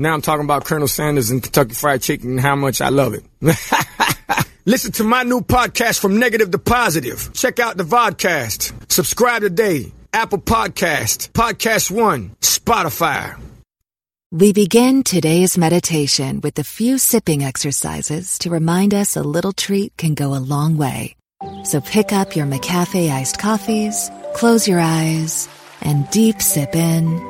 Now I'm talking about Colonel Sanders and Kentucky Fried Chicken and how much I love it. Listen to my new podcast from negative to positive. Check out the vodcast. Subscribe today. Apple Podcast, Podcast One, Spotify. We begin today's meditation with a few sipping exercises to remind us a little treat can go a long way. So pick up your McCafe iced coffees, close your eyes, and deep sip in.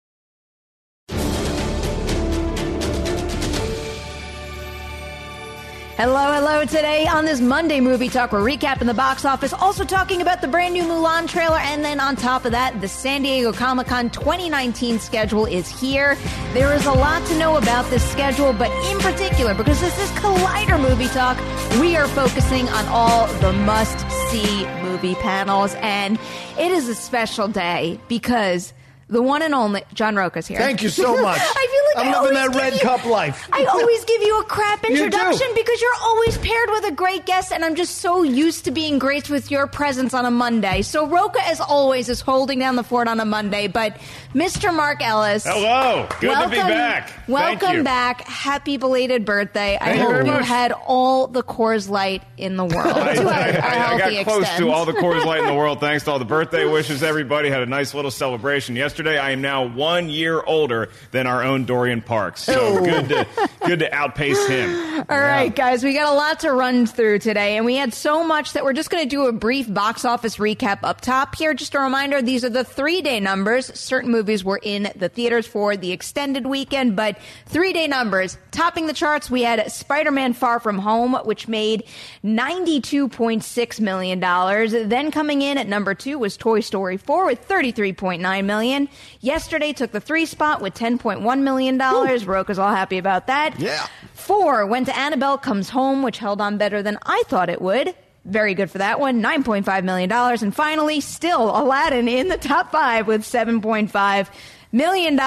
Hello, hello. Today on this Monday Movie Talk, we're recapping the box office, also talking about the brand new Mulan trailer, and then on top of that, the San Diego Comic Con 2019 schedule is here. There is a lot to know about this schedule, but in particular, because this is Collider Movie Talk, we are focusing on all the must see movie panels, and it is a special day because the one and only John Rocha's here. Thank you so much. I feel like I'm I living that red you- cup life. I always give you a crap You introduction because you're always paired with a great guest, and I'm just so used to being graced with your presence on a Monday. So Rocha, as always, is holding down the fort on a Monday. But Mr. Mark Ellis, Hello. Good welcome, to be back. Thank Welcome you. back. Happy belated birthday. I Thank you hope very you much. had all the Coors Light in the world. I, to a, a I- I- I got close extent. to all the Coors Light in the world. Thanks to all the birthday wishes. Everybody had a nice little celebration yesterday. I am now one year older than our own Dorian Parks, so good to good to outpace him. All right, guys, we got a lot to run through today, and we had so much that we're just going to do a brief box office recap up top here. Just a reminder these are the three day numbers. Certain movies were in the theaters for the extended weekend, but three day numbers. Topping the charts, we had Spider Man Far From Home, which made $92.6 million. Then coming in at number two was Toy Story 4 with 33.9 million. Yesterday took the three spot with $10.1 million. Rocha's all happy about that. Yeah. Four went to Annabelle Comes Home, which held on better than I thought it would. Very good for that one. $9.5 million. And finally, still Aladdin in the top five with $7.5 million.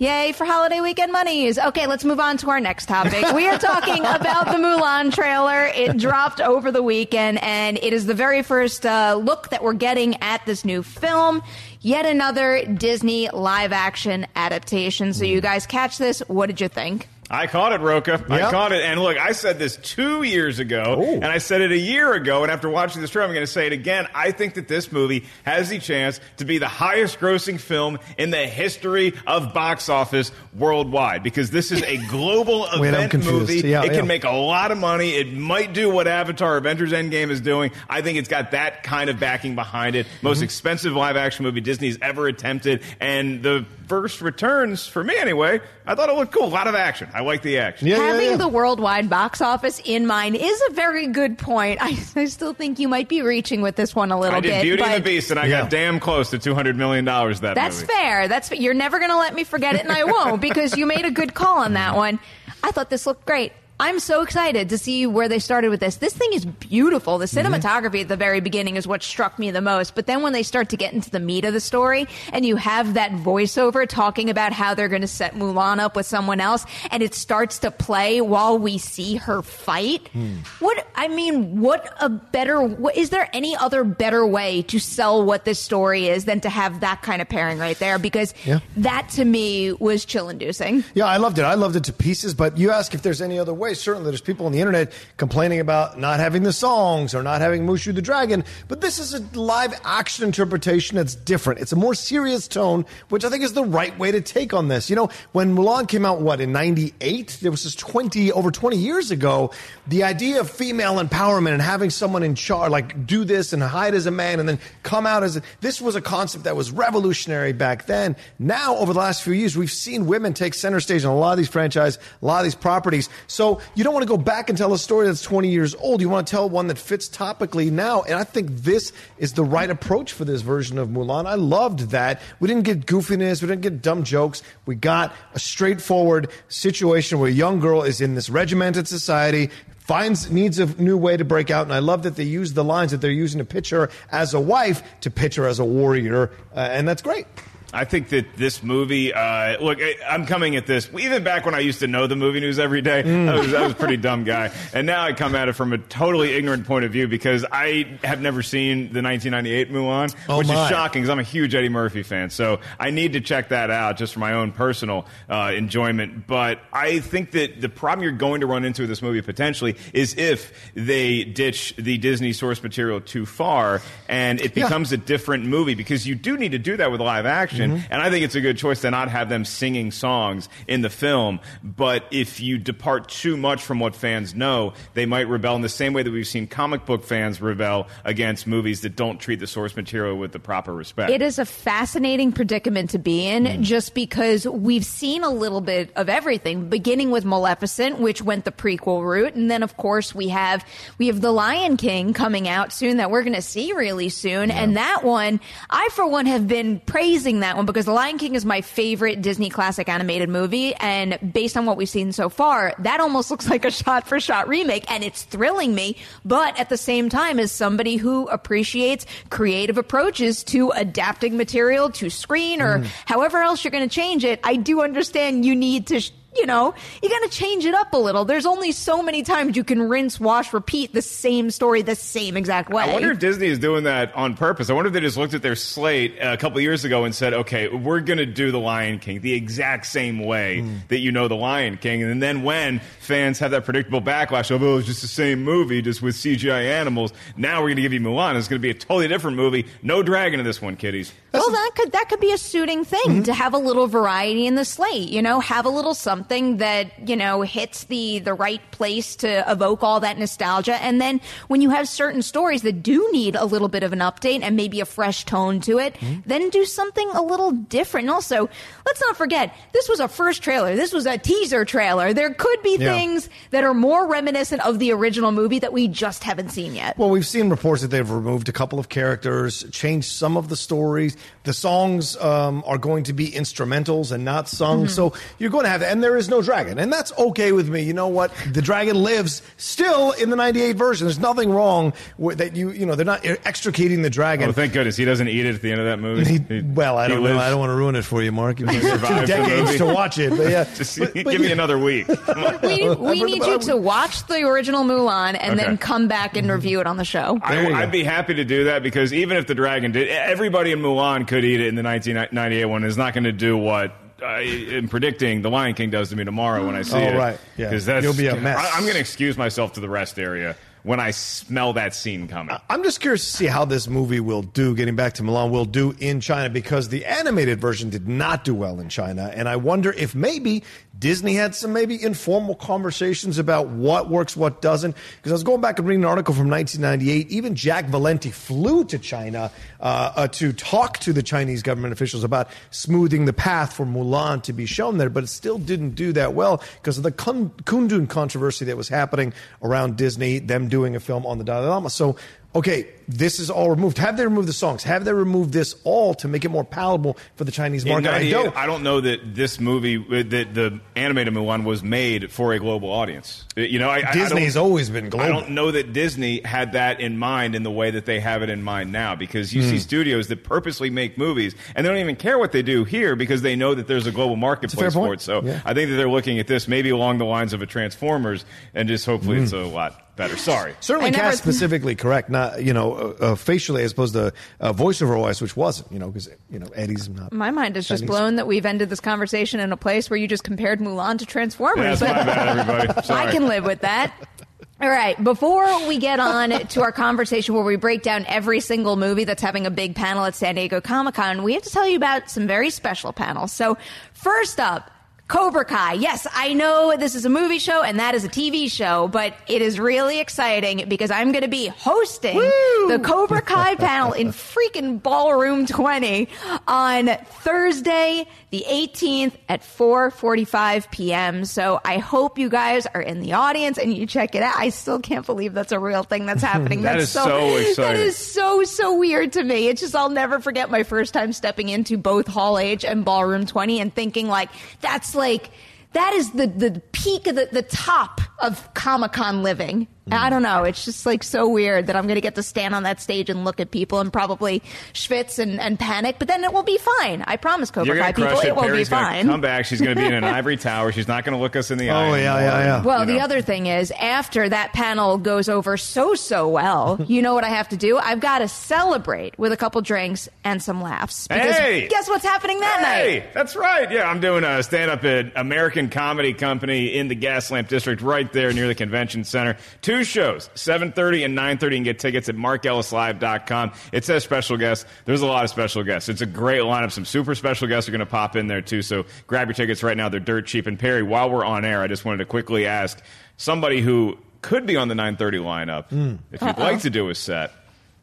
Yay for holiday weekend monies. Okay, let's move on to our next topic. We are talking about the Mulan trailer. It dropped over the weekend, and it is the very first uh, look that we're getting at this new film. Yet another Disney live action adaptation. So, you guys catch this. What did you think? I caught it, Rocha. I caught it. And look, I said this two years ago, and I said it a year ago. And after watching this trailer, I'm going to say it again. I think that this movie has the chance to be the highest grossing film in the history of box office worldwide because this is a global Wait, event movie. Yeah, it yeah. can make a lot of money. It might do what Avatar Avengers Endgame is doing. I think it's got that kind of backing behind it. Most Mm-hmm. expensive live action movie Disney's ever attempted. And the first returns, for me anyway, I thought it looked cool. A lot of action. I like the action. Yeah, yeah, Having yeah. the worldwide box office in mind is a very good point. I, I still think you might be reaching with this one a little I did bit. Beauty and the Beast, and I Yeah. got damn close to two hundred million dollars. That That's movie. fair. That's. You're never going to let me forget it, and I won't because you made a good call on that mm-hmm. one. I thought this looked great. I'm so excited to see where they started with this. This thing is beautiful. The Mm-hmm. cinematography at the very beginning is what struck me the most. But then when they start to get into the meat of the story and you have that voiceover talking about how they're going to set Mulan up with someone else and it starts to play while we see her fight. Hmm. What, I mean, what a better, what, is there any other better way to sell what this story is than to have that kind of pairing right there? Because Yeah. that to me was chill inducing. Yeah, I loved it. I loved it to pieces. But you ask if there's any other way. Way. Certainly, there's people on the internet complaining about not having the songs or not having Mushu the Dragon, but this is a live action interpretation that's different. It's a more serious tone, which I think is the right way to take on this. You know, when Mulan came out, what, in 98? There was this 20, over 20 years ago, the idea of female empowerment and having someone in charge, like do this and hide as a man and then come out as a, this was a concept that was revolutionary back then. Now, over the last few years, we've seen women take center stage in a lot of these franchises, a lot of these properties. So you don't want to go back and tell a story that's 20 years old. You want to tell one that fits topically now. And I think this is the right approach for this version of Mulan. I loved that. We didn't get goofiness. We didn't get dumb jokes. We got a straightforward situation where a young girl is in this regimented society, finds needs a new way to break out and i love that they use the lines that they're using to pitch her as a wife to pitch her as a warrior uh, and that's great I think that this movie, uh, look, I'm coming at this even back when I used to know the movie news every day. Mm. I, was, I was a pretty dumb guy, and now I come at it from a totally ignorant point of view because I have never seen the 1998 Mulan, oh which my. is shocking because I'm a huge Eddie Murphy fan. So I need to check that out just for my own personal uh, enjoyment. But I think that the problem you're going to run into with this movie potentially is if they ditch the Disney source material too far and it becomes yeah. a different movie because you do need to do that with live action action. Mm-hmm. And I think it's a good choice to not have them singing songs in the film. But if you depart too much from what fans know, they might rebel in the same way that we've seen comic book fans rebel against movies that don't treat the source material with the proper respect. It is a fascinating predicament to be in mm. just because we've seen a little bit of everything, beginning with Maleficent, which went the prequel route. And then, of course, we have, we have The Lion King coming out soon that we're going to see really soon. Yeah. And that one, I, for one, have been praising that that one because The Lion King is my favorite Disney classic animated movie. And based on what we've seen so far, that almost looks like a shot for shot remake. And it's thrilling me. But at the same time, as somebody who appreciates creative approaches to adapting material to screen or mm. however else you're going to change it, I do understand you need to. Sh- you know, you got to change it up a little. There's only so many times you can rinse, wash, repeat the same story the same exact way. I wonder if Disney is doing that on purpose. I wonder if they just looked at their slate a couple years ago and said, okay, we're going to do The Lion King the exact same way mm. that you know The Lion King. And then when fans have that predictable backlash of, oh, it's just the same movie, just with CGI animals, now we're going to give you Mulan. It's going to be a totally different movie. No dragon in this one, kiddies. Well, that could that could be a suiting thing mm-hmm. to have a little variety in the slate. You know, have a little something that you know hits the the right place to evoke all that nostalgia. And then when you have certain stories that do need a little bit of an update and maybe a fresh tone to it, mm-hmm. then do something a little different. And also, let's not forget this was a first trailer. This was a teaser trailer. There could be yeah. things that are more reminiscent of the original movie that we just haven't seen yet. Well, we've seen reports that they've removed a couple of characters, changed some of the stories the songs um, are going to be instrumentals and not sung. Mm-hmm. So you're going to have, and there is no dragon. And that's okay with me. You know what? The dragon lives still in the 98 version. There's nothing wrong with that. You, you know, they're not extricating the dragon. Oh, thank goodness. He doesn't eat it at the end of that movie. He, he, well, I don't know. I don't want to ruin it for you, Mark. You've two decades to watch it. But yeah. Just, but, but, give me another week. we, we need you to watch the original Mulan and okay. then come back and review it on the show. I, would be happy to do that because even if the dragon did, everybody in Mulan could eat it in the 1998 one is not going to do what I am predicting the Lion King does to me tomorrow when I see oh, it. right. Yeah. Because You'll be a mess. I, am going to excuse myself to the rest area when I smell that scene coming. I'm just curious to see how this movie will do, getting back to Mulan, will do in China because the animated version did not do well in China. And I wonder if maybe Disney had some maybe informal conversations about what works, what doesn't. Because I was going back and reading an article from 1998. Even Jack Valenti flew to China uh, uh, to talk to the Chinese government officials about smoothing the path for Mulan to be shown there, but it still didn't do that well because of the Kundun controversy that was happening around Disney, them doing a film on the Dalai Lama. So okay, this is all removed. Have they removed the songs? Have they removed this all to make it more palatable for the Chinese market? I don't. I don't know that this movie, that the animated one, was made for a global audience. Uh, you know, I, Disney's I always been global. I don't know that Disney had that in mind in the way that they have it in mind now, because you mm. see hmm. studios that purposely make movies and they don't even care what they do here because they know that there's a global marketplace a for it. So yeah. I think that they're looking at this maybe along the lines of a Transformers, and just hopefully mm. it's a lot better. Sorry. Certainly cast specifically correct. Uh, you know, uh, uh, facially as opposed to uh, voiceover voice, which wasn't, you know, because you know Eddie's not. My mind is just blown that we've ended this conversation in a place where you just compared Mulan to Transformers. Yeah, that's my bad, everybody. Sorry. I can live with that. All right, before we get on to our conversation where we break down every single movie that's having a big panel at San Diego Comic Con, we have to tell you about some very special panels. So, first up, Cobra Kai. Yes, I know this is a movie show and that is a TV show, but it is really exciting because I'm going to be hosting the Cobra Kai panel in freaking Ballroom 20 on Thursday, the 18th at 4:45 p.m. So I hope you guys are in the audience and you check it out. I still can't believe that's a real thing that's happening. That that's is so That exciting. is so so weird to me. It's just I'll never forget my first time stepping into both Hall H and Ballroom 20 and thinking like that's like that is the the peak of the the top of Comic Con living. I don't know. It's just like so weird that I'm going to get to stand on that stage and look at people and probably schwitz and, and panic, but then it will be fine. I promise, Cobra Kai people, it. it will be Perri's gonna fine. come back. She's gonna be in an ivory tower. She's not gonna look us in the oh, eye. Oh, yeah, anymore. yeah, yeah. Well, You the other thing is, after that panel goes over so, so well, you know what I have to do? I've got to celebrate with a couple drinks and some laughs. Because Hey! guess what's happening that Hey, night? that's right. Yeah, I'm doing a stand up at American Comedy Company in the Gaslamp District right there near the convention center. Two shows, 7:30 and 9:30. and get tickets at markellislive.com. It says special guests. There's a lot of special guests. It's a great lineup. Some super special guests are going to pop in there too. So grab your tickets right now. They're dirt cheap. And Perri, while we're on air, I just wanted to quickly ask somebody who could be on the 9:30 lineup hmm. if you'd like to do a set.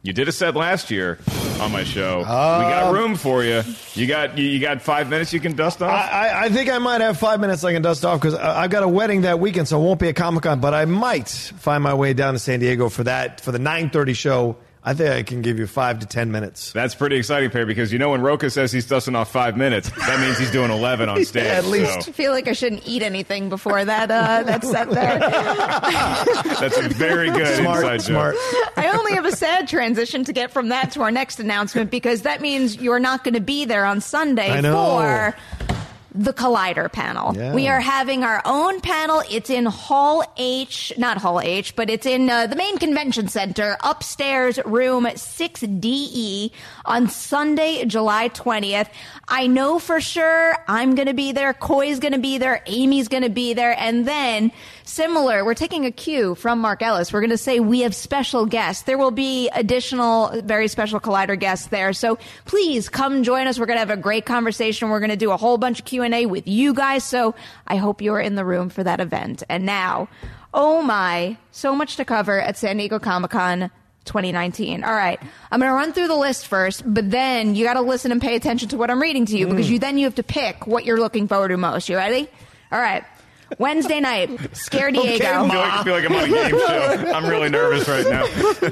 You did a set last year on my show. we got um, room for you. You got you, you got five minutes. You can dust off. I, I- I think I might have five minutes I can dust off because I've got a wedding that weekend, so it won't be a Comic Con. But I might find my way down to San Diego for that for the nine thirty show. I think I can give you five to ten minutes. That's pretty exciting, Perri, because you know when Rocha says he's dusting off five minutes, that means he's doing eleven on stage. at least. so I feel like I shouldn't eat anything before that uh, that set there. that's a very good Smart, inside smart. joke. I only have a sad transition to get from that to our next announcement because that means you're not going to be there on Sunday I know. for the Collider panel. Yeah. We are having our own panel. It's in Hall H, not Hall H, but it's in uh, the main convention center, upstairs, room 6DE on Sunday, July 20th. I know for sure I'm going to be there. Coy's going to be there. Amy's going to be there. And then, similar, we're taking a cue from Mark Ellis. We're going to say we have special guests. There will be additional, very special Collider guests there. So please come join us. We're going to have a great conversation. We're going to do a whole bunch of Q&A with you guys. So I hope you're in the room for that event. And now, oh my, so much to cover at San Diego Comic Con 2019. All right. I'm going to run through the list first, but then you got to listen and pay attention to what I'm reading to you because mm. you then you have to pick what you're looking forward to most. You ready? All right. Wednesday night, Scare Diego. I feel like, I feel like I'm on a game show. I'm really nervous right now.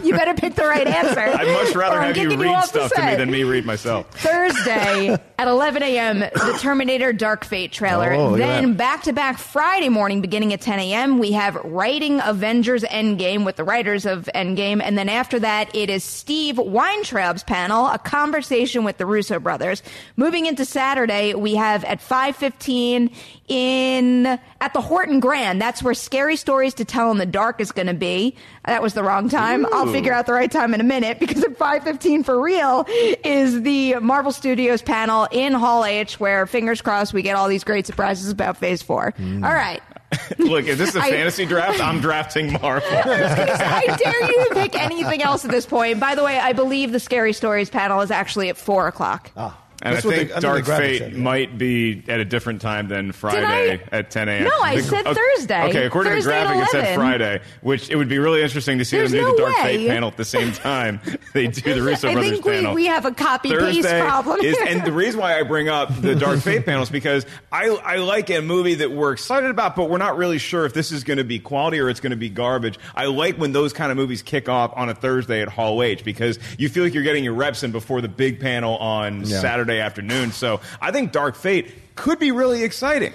you better pick the right answer. I'd much rather have you read the stuff to me than me read myself. Thursday at 11 a.m., the Terminator Dark Fate trailer. Oh, then back to back Friday morning, beginning at 10 a.m., we have writing Avengers Endgame with the writers of Endgame. And then after that, it is Steve Weintraub's panel, a conversation with the Russo brothers. Moving into Saturday, we have at 5.15 in, at the Horton Grand. That's where Scary Stories to Tell in the Dark is going to be. That was the wrong time. I'll figure out the right time in a minute because at 5.15 for real is the Marvel Studios panel in Hall H where, fingers crossed, we get all these great surprises about Phase 4. Mm. All right. Look, is this a I- fantasy draft? I'm drafting Marvel. I dare you to pick anything else at this point. By the way, I believe the Scary Stories panel is actually at 4 o'clock. Ah. And That's I think the- Dark the graphic Fate said, yeah. might be at a different time than I? Friday at 10 a.m. No, I The- said okay, Thursday. Okay, according Thursday to the graphic, it said Friday, which it would be really interesting to see There's them do no the Dark way. Fate panel at the same time they do the Russo I Brothers think we, panel. we have a copy paste problem. is, and the reason why I bring up the Dark Fate panel is because I, I like a movie that we're excited about, but we're not really sure if this is going to be quality or it's going to be garbage. I like when those kind of movies kick off on a Thursday at Hall H because you feel like you're getting your reps in before the big panel on Yeah. Saturday afternoon. So I think Dark Fate could be really exciting.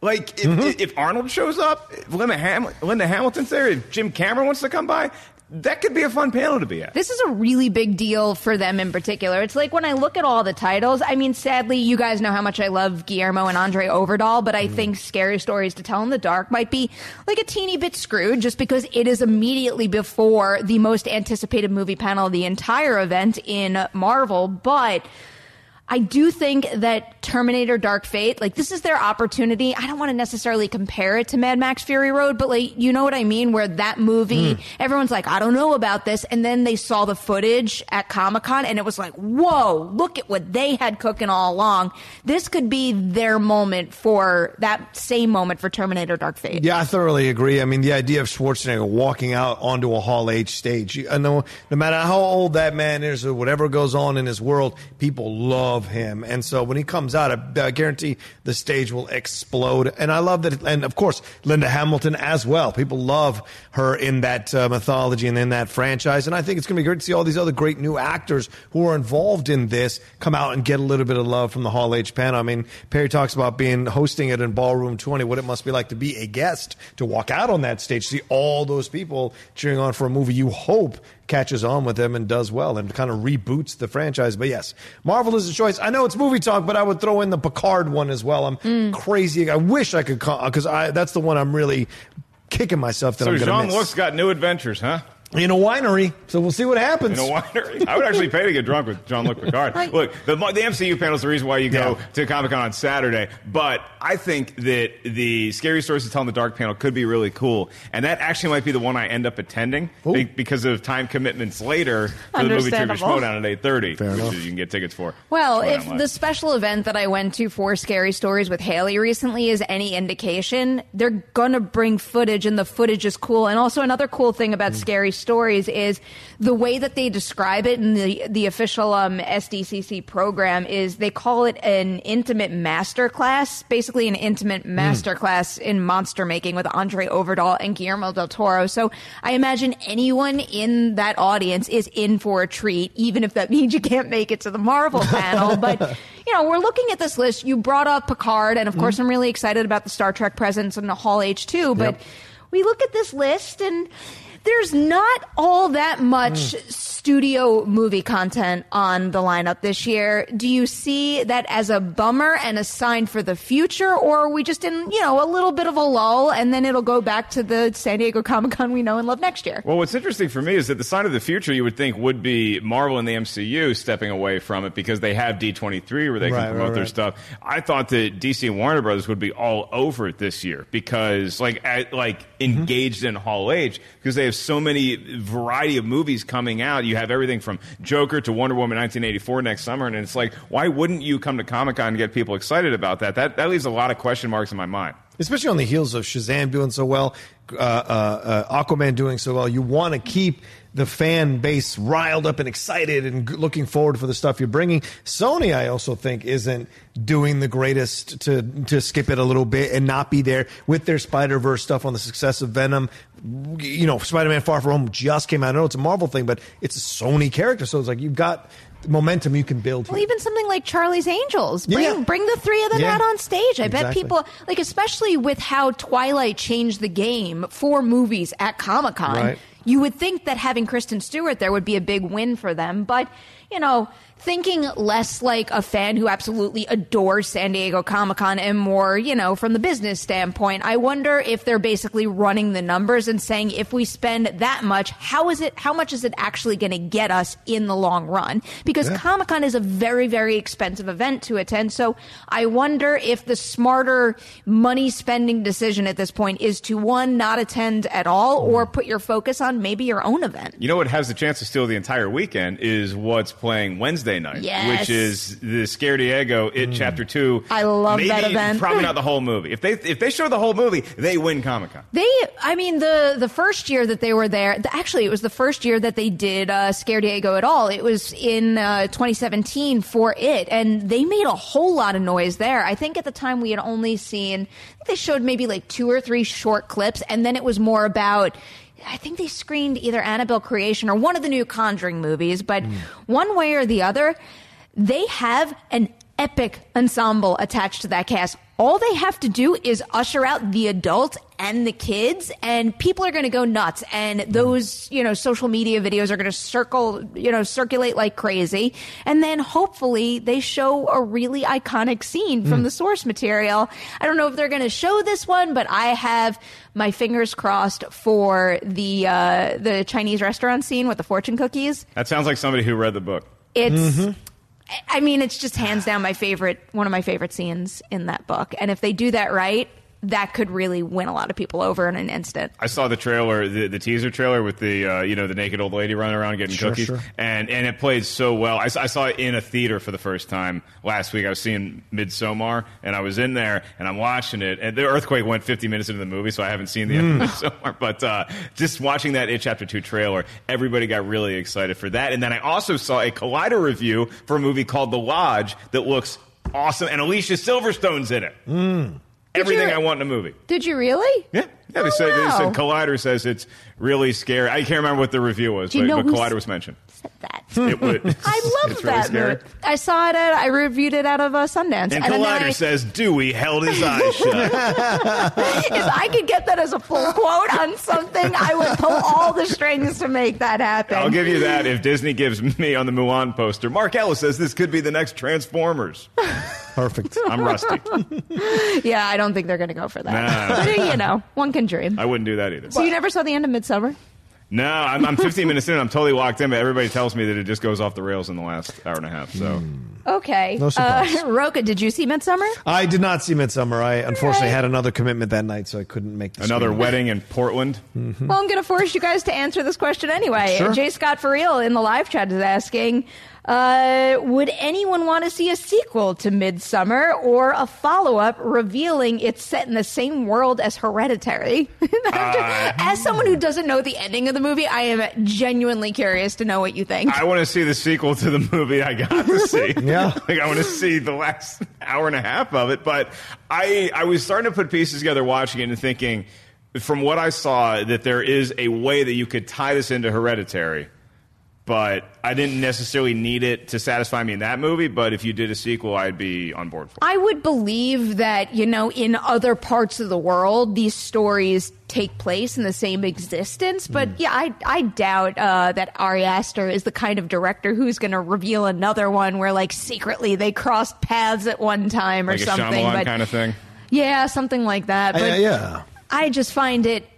Like if, Mm-hmm. if Arnold shows up, if Linda, Ham- Linda Hamilton's there, if Jim Cameron wants to come by. that could be a fun panel to be at. This is a really big deal for them in particular. It's like when I look at all the titles, I mean, sadly, you guys know how much I love Guillermo and André Øvredal, but I mm. think Scary Stories to Tell in the Dark might be like a teeny bit screwed just because it is immediately before the most anticipated movie panel of the entire event in Marvel. But I do think that Terminator Dark Fate, like this is their opportunity. I don't want to necessarily compare it to Mad Max Fury Road, but like, you know what I mean? Where that movie, mm. everyone's like, I don't know about this. And then they saw the footage at Comic Con and it was like, whoa, look at what they had cooking all along. This could be their moment for that same moment for Terminator Dark Fate. Yeah, I thoroughly agree. I mean, the idea of Schwarzenegger walking out onto a Hall H stage, I know no matter how old that man is or whatever goes on in his world, people love him. And so when he comes out, I, I guarantee the stage will explode. And I love that. And of course, Linda Hamilton as well. People love her in that uh, mythology and in that franchise. And I think it's going to be great to see all these other great new actors who are involved in this come out and get a little bit of love from the Hall H panel. I mean, Perri talks about being hosting it in Ballroom 20, what it must be like to be a guest, to walk out on that stage, see all those people cheering on for a movie you hope catches on with him and does well and kind of reboots the franchise. But yes, Marvel is a choice. I know it's movie talk, but I would throw in the Picard one as well. I'm mm. crazy. I wish I could because I that's the one I'm really kicking myself that so I'm going to miss. Jean-Luc's got new adventures, huh? In a winery. So we'll see what happens. In a winery. I would actually pay to get drunk with Jean-Luc Picard. Look, the, the MCU panel is the reason why you go yeah. to Comic Con on Saturday. But I think that the Scary Stories to Tell in the Dark panel could be really cool, and that actually might be the one I end up attending be, because of time commitments later for the movie Trivia Schmoedown at eight thirty, which enough. you can get tickets for. Well, if the special event that I went to for Scary Stories with Haley recently is any indication, they're gonna bring footage, and the footage is cool. And also another cool thing about mm. Scary Stories is the way that they describe it in the the official um, SDCC program is they call it an intimate master class, basically an intimate hmm. master mm. in monster making with André Øvredal and Guillermo del Toro. So I imagine anyone in that audience is in for a treat, even if that means you can't make it to the Marvel panel. But you know, we're looking at this list. You brought up Picard, and of mm. course, I'm really excited about the Star Trek presence in the Hall H too. But yep. we look at this list and there's not all that much mm. Studio movie content on the lineup this year. Do you see that as a bummer and a sign for the future, or are we just in, you know, a little bit of a lull and then it'll go back to the San Diego Comic Con we know and love next year? Well, what's interesting for me is that the sign of the future you would think would be Marvel and the MCU stepping away from it because they have D23 where they right, can promote right, their right. stuff. I thought that DC and Warner Brothers would be all over it this year because, like, at, like mm-hmm. engaged in Hall H because they have so many variety of movies coming out. You have everything from Joker to Wonder Woman 1984 next summer, and it's like, why wouldn't you come to Comic Con and get people excited about that? That that leaves a lot of question marks in my mind. Especially on the heels of Shazam doing so well, uh, uh, uh, Aquaman doing so well, you want to keep the fan base riled up and excited and looking forward for the stuff you're bringing. Sony, I also think, isn't doing the greatest to to skip it a little bit and not be there with their Spider Verse stuff on the success of Venom. You know, Spider Man Far From Home just came out. I know it's a Marvel thing, but it's a Sony character, so it's like you've got momentum you can build. Well, here. even something like Charlie's Angels, bring yeah. bring the three of them yeah. out on stage. I exactly. bet people like, especially with how Twilight changed the game for movies at Comic Con. Right. You would think that having Kristen Stewart there would be a big win for them, but you know thinking less like a fan who absolutely adores San Diego Comic Con and more, you know, from the business standpoint. I wonder if they're basically running the numbers and saying if we spend that much, how is it, how much is it actually going to get us in the long run? Because yeah. Comic Con is a very, very expensive event to attend. So I wonder if the smarter money spending decision at this point is to one, not attend at all or mm. put your focus on maybe your own event. You know what has the chance to steal the entire weekend is what's playing Wednesday Wednesday night, yes. which is the Scare Diego It mm. Chapter Two. I love Maybe, that event. Probably not the whole movie. If they if they show the whole movie, they win Comic Con. They, I mean, the the first year that they were there, the, actually, it was the first year that they did uh, Scare Diego at all. It was in uh, 2017 for it, and they made a whole lot of noise there. I think at the time we had only seen they showed maybe like two or three short clips, and then it was more about I think they screened either Annabelle Creation or one of the new Conjuring movies, but mm. one way or the other, they have an epic ensemble attached to that cast. All they have to do is usher out the adults and the kids, and people are going to go nuts. And those, you know, social media videos are going to circle, you know, circulate like crazy. And then hopefully they show a really iconic scene from the source material. I don't know if they're going to show this one, but I have my fingers crossed for the uh, the Chinese restaurant scene with the fortune cookies. That sounds like somebody who read the book. It's. mm-hmm. I mean, it's just hands down my favorite, one of my favorite scenes in that book. And if they do that right, that could really win a lot of people over in an instant. I saw the trailer, the, the teaser trailer with the uh, you know the naked old lady running around getting Sure, cookies, sure. and and it played so well. I saw it in a theater for the first time last week. I was seeing Midsommar, and I was in there and I'm watching it. And the earthquake went 50 minutes into the movie, so I haven't seen the end of Midsommar. But uh, just watching that It Chapter Two trailer, everybody got really excited for that. And then I also saw a Collider review for a movie called The Lodge that looks awesome, and Alicia Silverstone's in it. Everything you- I want in a movie. Did you really? Yeah, yeah. They Oh, said, they said Collider says it's really scary. I can't remember what the review was, but, know but Collider was mentioned. Said that. It would. I love it's really that scary. I saw it. At, I reviewed it out of uh, Sundance. And then Collider I, says Dewey held his eyes shut. if I could get that as a full quote on something, I would pull all the strings to make that happen. I'll give you that if Disney gives me on the Mulan poster. Mark Ellis says this could be the next Transformers. Perfect. I'm rusty. yeah, I don't think they're going to go for that. Nah. But, you know, one can dream. I wouldn't do that either. so you never saw the end of Midsommar? No, I'm, I'm 15 minutes in. I'm totally locked in, but everybody tells me that it just goes off the rails in the last hour and a half. So Okay. No surprise. Uh, Rocha, did you see Midsommar? I did not see Midsommar. I unfortunately had another commitment that night, so I couldn't make the another screening. wedding in Portland. Well, I'm going to force you guys to answer this question anyway. Sure. J. Scott for real in the live chat is asking, uh, would anyone want to see a sequel to Midsommar or a follow-up revealing it's set in the same world as Hereditary? Uh, as someone who doesn't know the ending of the movie, I am genuinely curious to know what you think. I want to see the sequel to the movie I got to see. Yeah. like I want to see the last hour and a half of it. But I I was starting to put pieces together watching it and thinking, from what I saw, that there is a way that you could tie this into Hereditary. But I didn't necessarily need it to satisfy me in that movie. But if you did a sequel, I'd be on board for it. I would believe that, you know, in other parts of the world, these stories take place in the same existence. But Hmm. yeah, I, I doubt uh, that Ari Aster is the kind of director who's going to reveal another one where, like, secretly they crossed paths at one time or Like a something. Shyamalan but kind of thing. yeah, something like that. Uh, But yeah. I just find it f-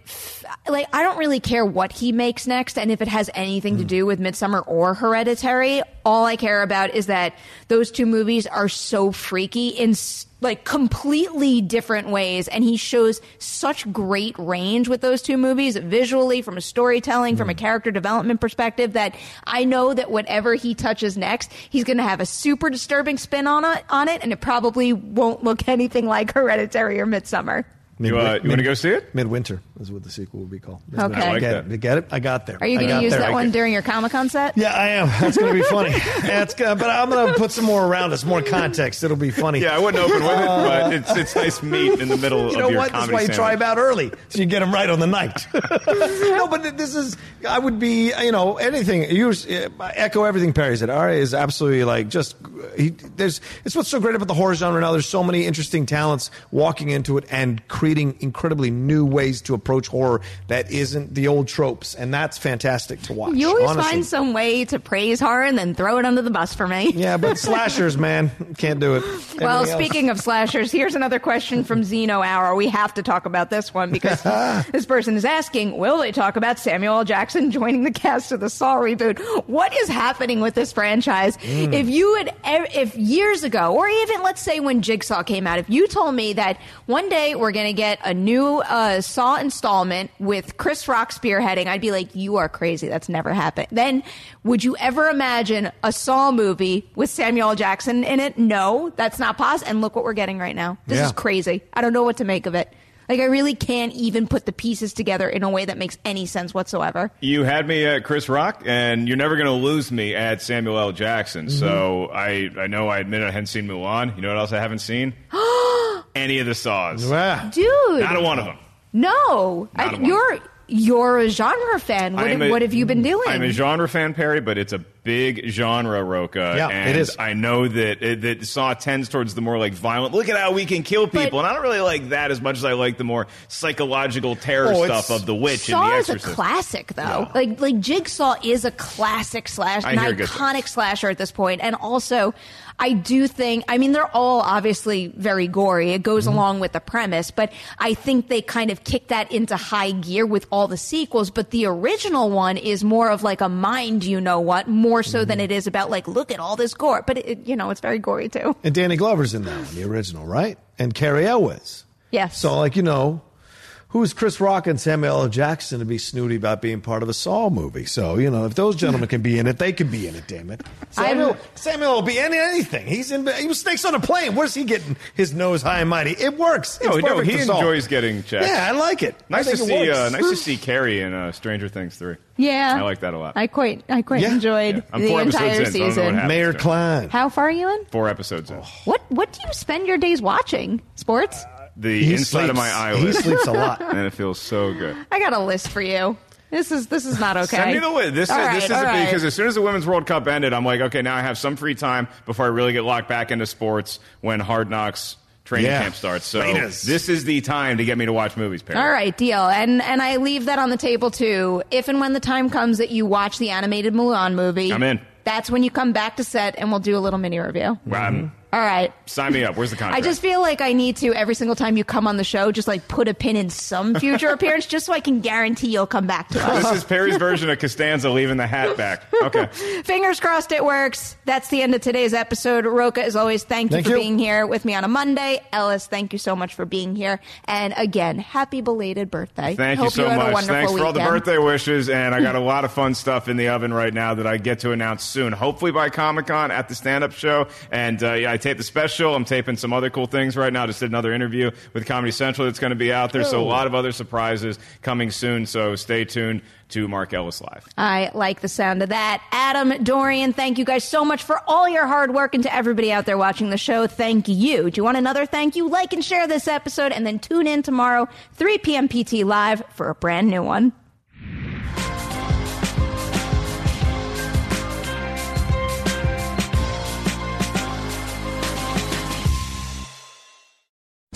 like I don't really care what he makes next, and if it has anything to hmm. do with Midsommar or Hereditary. All I care about is that those two movies are so freaky in like completely different ways, and he shows such great range with those two movies, visually, from a storytelling, from a hmm. character development perspective. That I know that whatever he touches next, he's going to have a super disturbing spin on it, on it, and it probably won't look anything like Hereditary or Midsommar. You, uh, you want to go see it? Midwinter is what the sequel will be called. Okay. I like get that. It. Get it? I got there. Are you going to use there. that one during your Comic Con set? Yeah, I am. That's going to be funny. That's gonna, but I'm going to put some more around us, more context. It'll be funny. Yeah, I wouldn't open with it, but it's it's nice meat in the middle You of know your what? That's comedy why you try sandwich. them out early, so you get them right on the night. no, but this is. I would be. You know, anything. You uh, echo everything Perri said. Ari is absolutely like just. He, there's. It's what's so great about the horror genre now. There's so many interesting talents walking into it and creating incredibly new ways to approach horror that isn't the old tropes, and that's fantastic to watch. You always honestly. find some way to praise horror and then throw it under the bus for me. Yeah, but slashers, man, can't do it. Well, else- speaking of slashers, here's another question from Zeno Hour. We have to talk about this one because this person is asking, will they talk about Samuel L. Jackson joining the cast of the Saw reboot? What is happening with this franchise? Mm. If you had, if years ago, or even let's say when Jigsaw came out, if you told me that one day we're going to get a new uh, Saw installment with Chris Rock spearheading, I'd be like, you are crazy. That's never happened. Then would you ever imagine a Saw movie with Samuel L. Jackson in it? No, that's not possible. And look what we're getting right now. This Yeah. is crazy. I don't know what to make of it. Like, I really can't even put the pieces together in a way that makes any sense whatsoever. You had me at Chris Rock, and you're never going to lose me at Samuel L. Jackson. So Mm-hmm. I, I know I admit I hadn't seen Mulan. You know what else I haven't seen? Any of the Saws. Wow. Dude. Not a one of them. No. Not I, a one. you're, you're a genre fan. What, have- a- what have you been doing? I'm a genre fan, Perri, but it's a big genre, Rocha. Yeah, and it is. I know that it, that Saw tends towards the more like violent. Look at how we can kill people, and I don't really like that as much as I like the more psychological terror Oh, stuff of the witch Saw and the is a classic, though. Like like Jigsaw is a classic slash, an iconic slasher at this point, and also. I do think, I mean, they're all obviously very gory. It goes Mm-hmm. along with the premise, but I think they kind of kick that into high gear with all the sequels. But the original one is more of like a mind, you know what, more so Mm-hmm. than it is about like, look at all this gore. But it, you know, it's very gory too. And Danny Glover's in that one, the original, right? And Cary Elwes. Yes. So, like, you know, who's Chris Rock and Samuel L. Jackson to be snooty about being part of a Saw movie? So, you know, if those gentlemen can be in it, they can be in it, damn it. Samuel, Samuel will be in anything. He's in, he was snakes on a plane. Where's he getting his nose high and mighty? It works. It's No, no, he enjoys getting checked. Yeah, I like it. Nice to it see. works. Uh, nice to see Cary in uh, Stranger Things three. Yeah. I like that a lot. I quite, I quite Yeah. enjoyed Yeah. The entire in, so I don't know what season. happened. Mayor. Kline. How far are you in? Four episodes in. What What do you spend your days watching? Sports? The He inside of sleeps. my He sleeps a lot. and it feels so good. I got a list for you. This is this is not okay. Send me the list. This All is right, this is a right. because as soon as the Women's World Cup ended, I'm like, okay, now I have some free time before I really get locked back into sports when Hard Knocks training Yeah. camp starts. So Raiders. this is the time to get me to watch movies. Perri. All right, deal. And and I leave that on the table too. If and when the time comes that you watch the animated Mulan movie, I'm in. That's when you come back to set and we'll do a little mini review. Well, I'm- All right. sign me up. Where's the contract? I just feel like I need to every single time you come on the show, just like put a pin in some future appearance, just so I can guarantee you'll come back to us. this is Perri's version of Costanza leaving the hat back. Okay. Fingers crossed it works. That's the end of today's episode. Rocha, as always, thank you Thank for you. being here with me on a Monday. Ellis, thank you so much for being here. And again, happy belated birthday. Thank Hope you so had a much. wonderful Thanks for all the birthday wishes, and I got a lot of fun stuff in the oven right now that I get to announce soon. Hopefully by Comic Con at the stand up show. And uh, yeah, I taped the special. I'm taping some other cool things right now. Just did another interview with Comedy Central that's going to be out there. So a oh. lot of other surprises coming soon. So stay tuned to Mark Ellis Live. I like the sound of that. Adam, Dorian, thank you guys so much for all your hard work. And to everybody out there watching the show, thank you. Do you want another thank you? Like and share this episode, and then tune in tomorrow, 3 p.m. PT Live, for a brand new one.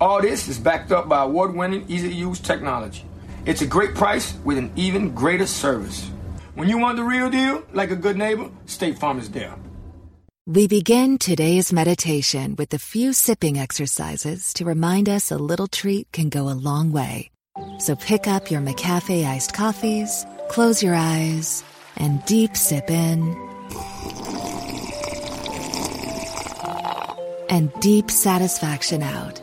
All this is backed up by award winning, easy to use technology. It's a great price with an even greater service. When you want the real deal, like a good neighbor, State Farm is there. We begin today's meditation with a few sipping exercises to remind us a little treat can go a long way. So pick up your McCafe iced coffees, close your eyes, and deep sip in. And deep satisfaction out.